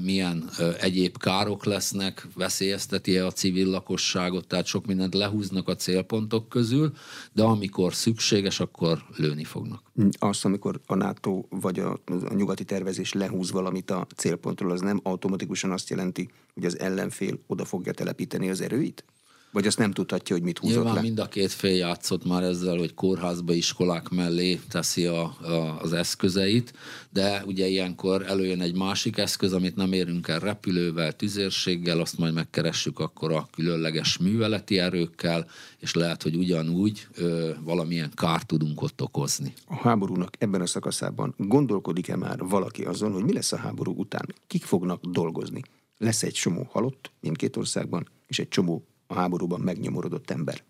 milyen egyéb károk lesznek, veszélyezteti-e a civil lakosságot, tehát sok mindent lehúznak a célpontok közül, de amikor szükséges, akkor lőni fognak. Azt, amikor a NATO vagy a, a nyugati tervezés lehúz valamit a célpontról, az nem automatikusan azt jelenti, hogy az ellenfél oda fogja telepíteni az erőit? Vagy azt nem tudhatja, hogy mit húzott Nyilván le? mind a két fél játszott már ezzel, hogy kórházba, iskolák mellé teszi a, a, az eszközeit, de ugye ilyenkor előjön egy másik eszköz, amit nem érünk el repülővel, tüzérséggel, azt majd megkeressük akkor a különleges műveleti erőkkel, és lehet, hogy ugyanúgy ö, valamilyen kárt tudunk ott okozni. A háborúnak ebben a szakaszában gondolkodik-e már valaki azon, hogy mi lesz a háború után? Kik fognak dolgozni? Lesz egy csomó halott mindkét országban, és egy csomó a háborúban megnyomorodott ember.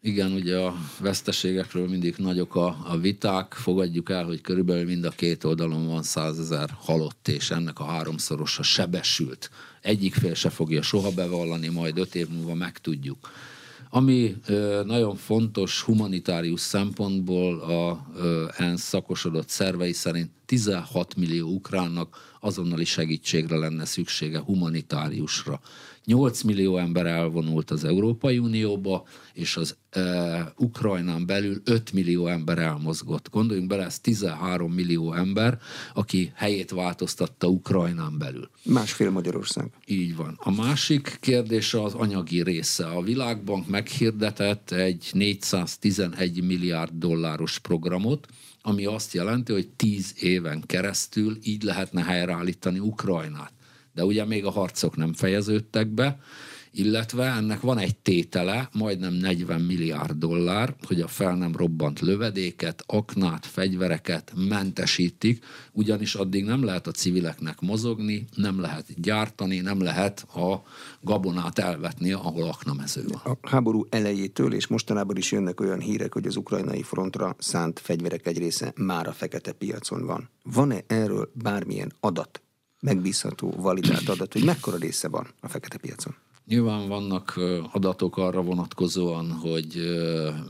Igen, ugye a veszteségekről mindig nagyok a, a viták. Fogadjuk el, hogy körülbelül mind a két oldalon van százezer halott, és ennek a háromszorosa sebesült. Egyik fél se fogja soha bevallani, majd öt év múlva megtudjuk. Ami ö, nagyon fontos humanitárius szempontból a ö, ENSZ szakosodott szervei szerint 16 millió ukránnak azonnali segítségre lenne szüksége humanitáriusra. 8 millió ember elvonult az Európai Unióba, és az e, Ukrajnán belül 5 millió ember elmozgott. Gondoljunk bele, ez 13 millió ember, aki helyét változtatta Ukrajnán belül. Másfél Magyarország. Így van. A másik kérdés az anyagi része. A Világbank meghirdetett egy 411 milliárd dolláros programot, ami azt jelenti, hogy 10 éven keresztül így lehetne helyreállítani Ukrajnát. De ugye még a harcok nem fejeződtek be, illetve ennek van egy tétele, majdnem 40 milliárd dollár, hogy a fel nem robbant lövedéket, aknát, fegyvereket mentesítik, ugyanis addig nem lehet a civileknek mozogni, nem lehet gyártani, nem lehet a gabonát elvetni, ahol aknamező van. A háború elejétől és mostanában is jönnek olyan hírek, hogy az ukrajnai frontra szánt fegyverek egy része már a fekete piacon van. Van-e erről bármilyen adat, megbízható, validált adat, hogy mekkora része van a fekete piacon? Nyilván vannak adatok arra vonatkozóan, hogy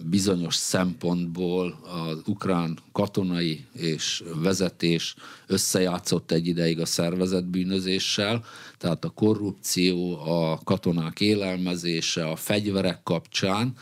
bizonyos szempontból az ukrán katonai és vezetés összejátszott egy ideig a szervezett bűnözéssel, tehát a korrupció, a katonák élelmezése, a fegyverek kapcsán,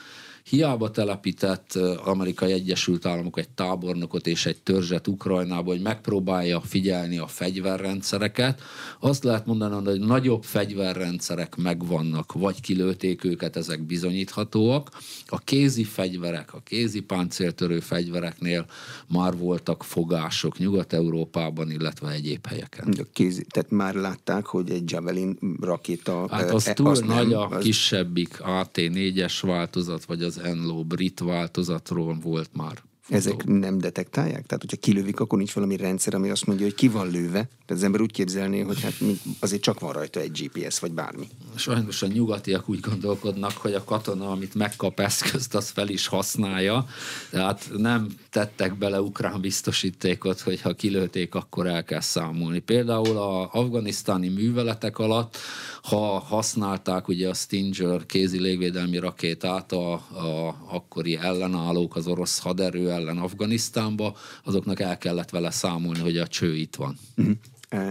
Hiába telepített Amerikai Egyesült Államok egy tábornokot és egy törzset Ukrajnába, hogy megpróbálja figyelni a fegyverrendszereket. Azt lehet mondani, hogy nagyobb fegyverrendszerek megvannak, vagy kilőték őket, ezek bizonyíthatóak. A kézi fegyverek, a kézi páncéltörő fegyvereknél már voltak fogások Nyugat-Európában, illetve egyéb helyeken. A kézi, tehát már látták, hogy egy Javelin rakéta... Hát az e, túl az nagy nem, a az... kisebbik AT4-es változat, vagy az az Enlo brit változatról volt már ezek nem detektálják? Tehát, hogyha kilövik, akkor nincs valami rendszer, ami azt mondja, hogy ki van lőve. Tehát az ember úgy képzelné, hogy hát azért csak van rajta egy GPS, vagy bármi. Sajnos a nyugatiak úgy gondolkodnak, hogy a katona, amit megkap eszközt, az fel is használja. Tehát nem tettek bele ukrán biztosítékot, hogy ha kilőték, akkor el kell számolni. Például a afganisztáni műveletek alatt, ha használták ugye a Stinger kézi légvédelmi rakétát, a, a akkori ellenállók, az orosz haderő ellen Afganisztánba, azoknak el kellett vele számolni, hogy a cső itt van. Uh-huh.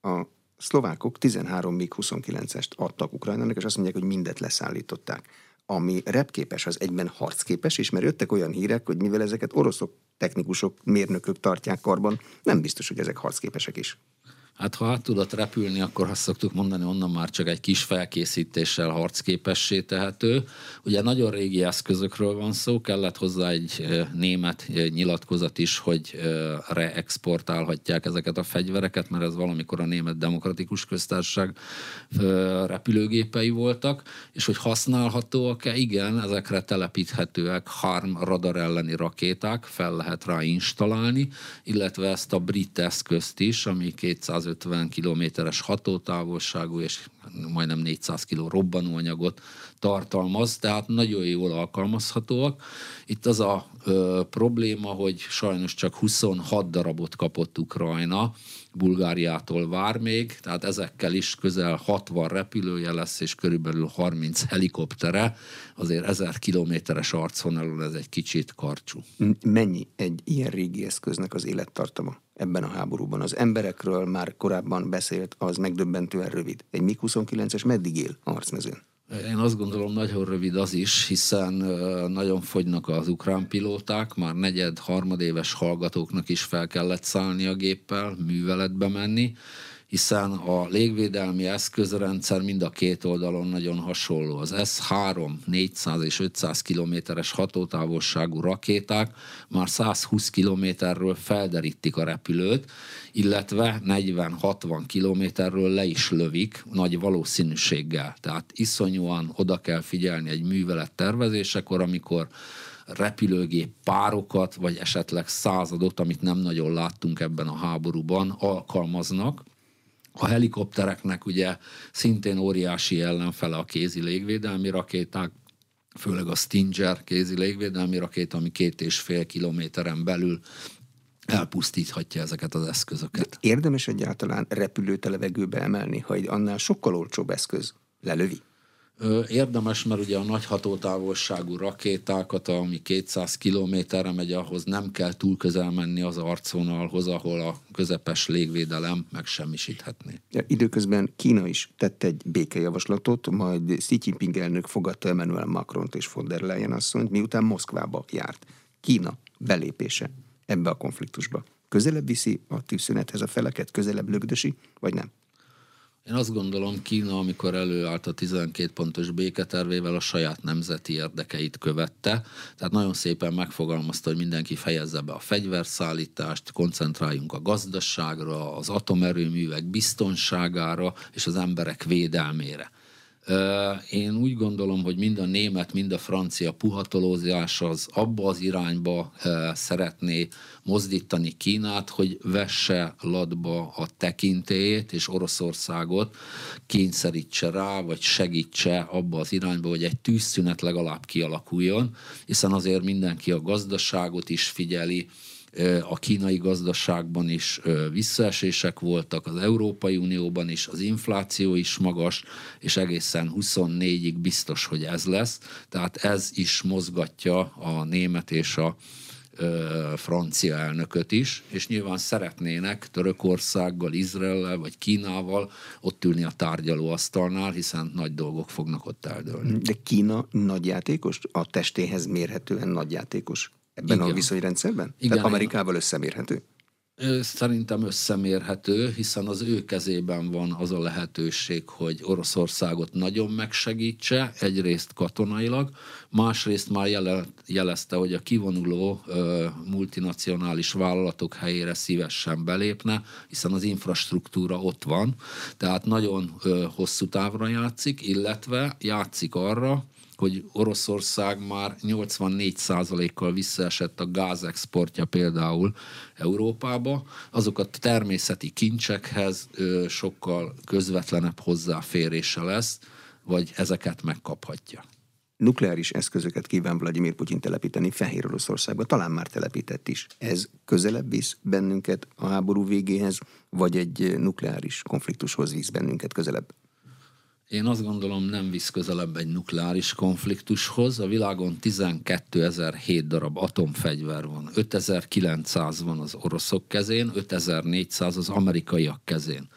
A szlovákok 13 még 29-est adtak Ukrajnának, és azt mondják, hogy mindet leszállították. Ami repképes, az egyben harcképes, és mert jöttek olyan hírek, hogy mivel ezeket oroszok, technikusok, mérnökök tartják karban, nem biztos, hogy ezek harcképesek is. Hát ha át tudott repülni, akkor azt szoktuk mondani, onnan már csak egy kis felkészítéssel harcképessé tehető. Ugye nagyon régi eszközökről van szó, kellett hozzá egy német nyilatkozat is, hogy reexportálhatják ezeket a fegyvereket, mert ez valamikor a német demokratikus köztársaság repülőgépei voltak, és hogy használhatóak-e? Igen, ezekre telepíthetőek harm radar elleni rakéták, fel lehet rá installálni, illetve ezt a brit eszközt is, ami 200 150 kilométeres hatótávolságú és majdnem 400 kg robbanóanyagot tartalmaz, tehát nagyon jól alkalmazhatóak. Itt az a ö, probléma, hogy sajnos csak 26 darabot kapott Ukrajna, Bulgáriától vár még, tehát ezekkel is közel 60 repülője lesz, és körülbelül 30 helikoptere, azért 1000 kilométeres arcvonalon ez egy kicsit karcsú. Mennyi egy ilyen régi eszköznek az élettartama ebben a háborúban? Az emberekről már korábban beszélt, az megdöbbentően rövid. Egy MiG-29-es meddig él a harcmezőn? Én azt gondolom, nagyon rövid az is, hiszen nagyon fogynak az ukrán pilóták, már negyed, harmadéves hallgatóknak is fel kellett szállni a géppel, műveletbe menni, hiszen a légvédelmi eszközrendszer mind a két oldalon nagyon hasonló. Az S-3 400 és 500 kilométeres hatótávolságú rakéták már 120 kilométerről felderítik a repülőt, illetve 40-60 kilométerről le is lövik nagy valószínűséggel. Tehát iszonyúan oda kell figyelni egy művelet tervezésekor, amikor repülőgép párokat, vagy esetleg századot, amit nem nagyon láttunk ebben a háborúban, alkalmaznak, a helikoptereknek ugye szintén óriási ellenfele a kézi légvédelmi rakéták, főleg a Stinger kézi légvédelmi rakéta, ami két és fél kilométeren belül elpusztíthatja ezeket az eszközöket. De érdemes egyáltalán repülőt a levegőbe emelni, ha egy annál sokkal olcsóbb eszköz lelövi? Érdemes, mert ugye a nagy hatótávolságú rakétákat, ami 200 kilométerre megy, ahhoz nem kell túl közel menni az arcvonalhoz, ahol a közepes légvédelem megsemmisíthetné. Ja, időközben Kína is tett egy békejavaslatot, majd Xi Jinping elnök fogadta Emmanuel Macron és von der Leyen asszonyt, miután Moszkvába járt. Kína belépése ebbe a konfliktusba. Közelebb viszi a tűzszünethez a feleket, közelebb lögdösi, vagy nem? Én azt gondolom, Kína, amikor előállt a 12 pontos béketervével, a saját nemzeti érdekeit követte. Tehát nagyon szépen megfogalmazta, hogy mindenki fejezze be a fegyverszállítást, koncentráljunk a gazdaságra, az atomerőművek biztonságára és az emberek védelmére. Én úgy gondolom, hogy mind a német, mind a francia puhatolózás az abba az irányba szeretné mozdítani Kínát, hogy vesse latba a tekintélyét, és Oroszországot kényszerítse rá, vagy segítse abba az irányba, hogy egy tűzszünet legalább kialakuljon, hiszen azért mindenki a gazdaságot is figyeli, a kínai gazdaságban is visszaesések voltak, az Európai Unióban is, az infláció is magas, és egészen 24-ig biztos, hogy ez lesz. Tehát ez is mozgatja a német és a francia elnököt is, és nyilván szeretnének Törökországgal, Izraellel vagy Kínával ott ülni a tárgyalóasztalnál, hiszen nagy dolgok fognak ott eldőlni. De Kína nagyjátékos? A testéhez mérhetően nagyjátékos? Ebben Igen. a viszonyrendszerben? Igen, Tehát Amerikával összemérhető? Szerintem összemérhető, hiszen az ő kezében van az a lehetőség, hogy Oroszországot nagyon megsegítse, egyrészt katonailag, másrészt már jelezte, hogy a kivonuló multinacionális vállalatok helyére szívesen belépne, hiszen az infrastruktúra ott van, tehát nagyon hosszú távra játszik, illetve játszik arra, hogy Oroszország már 84%-kal visszaesett a gázexportja például Európába, azok a természeti kincsekhez sokkal közvetlenebb hozzáférése lesz, vagy ezeket megkaphatja. Nukleáris eszközöket kíván Vladimir Putyin telepíteni Fehér Oroszországba, talán már telepített is. Ez közelebb visz bennünket a háború végéhez, vagy egy nukleáris konfliktushoz visz bennünket közelebb? Én azt gondolom nem visz közelebb egy nukleáris konfliktushoz. A világon 12.007 darab atomfegyver van, 5900 van az oroszok kezén, 5400 az amerikaiak kezén.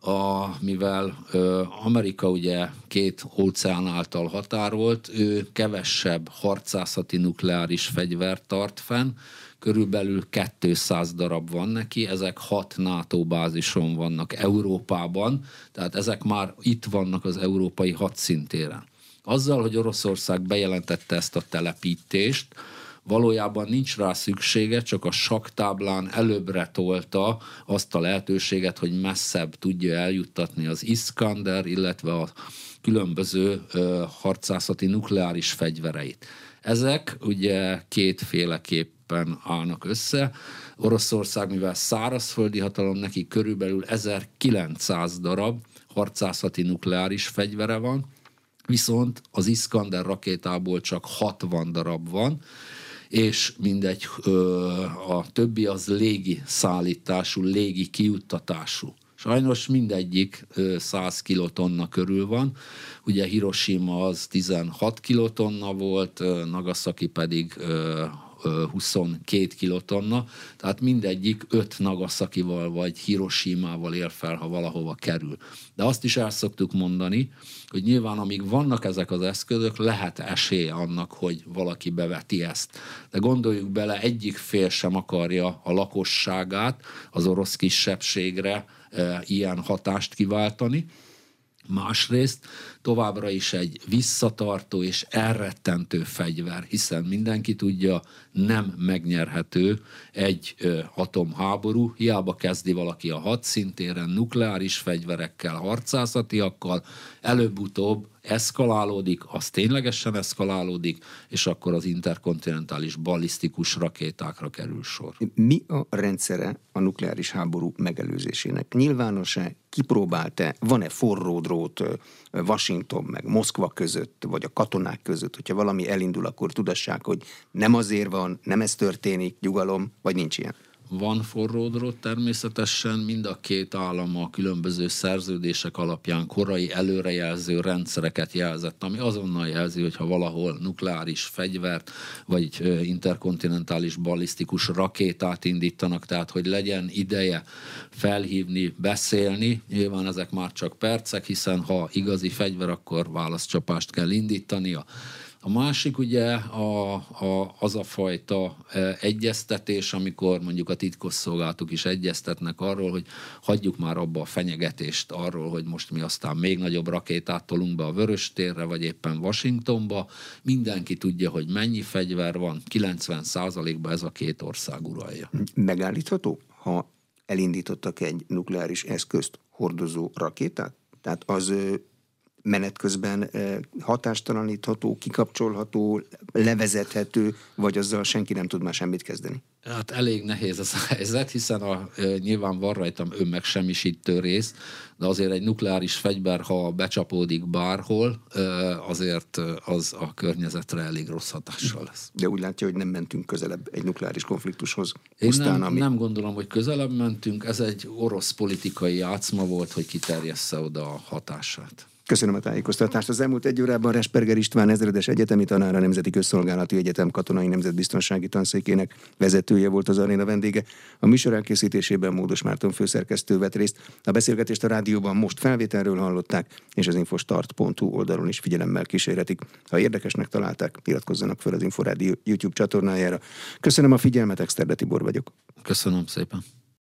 A, mivel ö, Amerika ugye két óceán által határolt, ő kevesebb harcászati nukleáris fegyvert tart fenn, körülbelül 200 darab van neki, ezek hat NATO bázison vannak Európában, tehát ezek már itt vannak az európai hadszintéren. Azzal, hogy Oroszország bejelentette ezt a telepítést, valójában nincs rá szüksége, csak a saktáblán előbbre tolta azt a lehetőséget, hogy messzebb tudja eljuttatni az Iskander, illetve a különböző ö, harcászati nukleáris fegyvereit. Ezek ugye kétféleképp tulajdonképpen állnak össze. Oroszország, mivel szárazföldi hatalom, neki körülbelül 1900 darab harcászati nukleáris fegyvere van, viszont az Iskander rakétából csak 60 darab van, és mindegy, a többi az légi szállítású, légi kiuttatású. Sajnos mindegyik 100 kilotonna körül van. Ugye Hiroshima az 16 kilotonna volt, Nagasaki pedig 22 kilotonna, tehát mindegyik 5 Nagasakival vagy Hiroshima-val ér fel, ha valahova kerül. De azt is el szoktuk mondani, hogy nyilván amíg vannak ezek az eszközök, lehet esély annak, hogy valaki beveti ezt. De gondoljuk bele, egyik fél sem akarja a lakosságát az orosz kisebbségre e, ilyen hatást kiváltani, Másrészt továbbra is egy visszatartó és elrettentő fegyver, hiszen mindenki tudja, nem megnyerhető egy ö, atomháború, hiába kezdi valaki a hadszintéren nukleáris fegyverekkel, harcászatiakkal, előbb-utóbb eszkalálódik, az ténylegesen eszkalálódik, és akkor az interkontinentális ballisztikus rakétákra kerül sor. Mi a rendszere a nukleáris háború megelőzésének? Nyilvános-e, kipróbált-e, van-e forró drót Washington meg Moszkva között, vagy a katonák között, hogyha valami elindul, akkor tudassák, hogy nem azért van, nem ez történik, nyugalom, vagy nincs ilyen? Van forródrot természetesen, mind a két állam a különböző szerződések alapján korai előrejelző rendszereket jelzett, ami azonnal jelzi, hogy ha valahol nukleáris fegyvert, vagy interkontinentális ballisztikus rakétát indítanak, tehát hogy legyen ideje felhívni, beszélni, nyilván ezek már csak percek, hiszen ha igazi fegyver, akkor válaszcsapást kell indítania a másik ugye a, a, az a fajta e, egyeztetés, amikor mondjuk a titkosszolgálatok is egyeztetnek arról, hogy hagyjuk már abba a fenyegetést arról, hogy most mi aztán még nagyobb rakétát tolunk be a Vöröstérre, vagy éppen Washingtonba. Mindenki tudja, hogy mennyi fegyver van, 90%-ban ez a két ország uralja. Megállítható, ha elindítottak egy nukleáris eszközt hordozó rakétát? Tehát az menet közben hatástalanítható, kikapcsolható, levezethető, vagy azzal senki nem tud már semmit kezdeni? Hát elég nehéz ez a helyzet, hiszen a, nyilván van rajtam önmegsemmisítő rész, de azért egy nukleáris fegyver, ha becsapódik bárhol, azért az a környezetre elég rossz hatással lesz. De úgy látja, hogy nem mentünk közelebb egy nukleáris konfliktushoz. Én nem, ami... nem gondolom, hogy közelebb mentünk, ez egy orosz politikai játszma volt, hogy kiterjessze oda a hatását. Köszönöm a tájékoztatást. Az elmúlt egy órában Resperger István ezredes egyetemi tanára Nemzeti Közszolgálati Egyetem Katonai Nemzetbiztonsági Tanszékének vezetője volt az aréna vendége. A műsor elkészítésében Módos Márton főszerkesztő vett részt. A beszélgetést a rádióban most felvételről hallották, és az infostart.hu oldalon is figyelemmel kísérhetik. Ha érdekesnek találták, iratkozzanak fel az Inforádió YouTube csatornájára. Köszönöm a figyelmet, Exterde Tibor vagyok. Köszönöm szépen.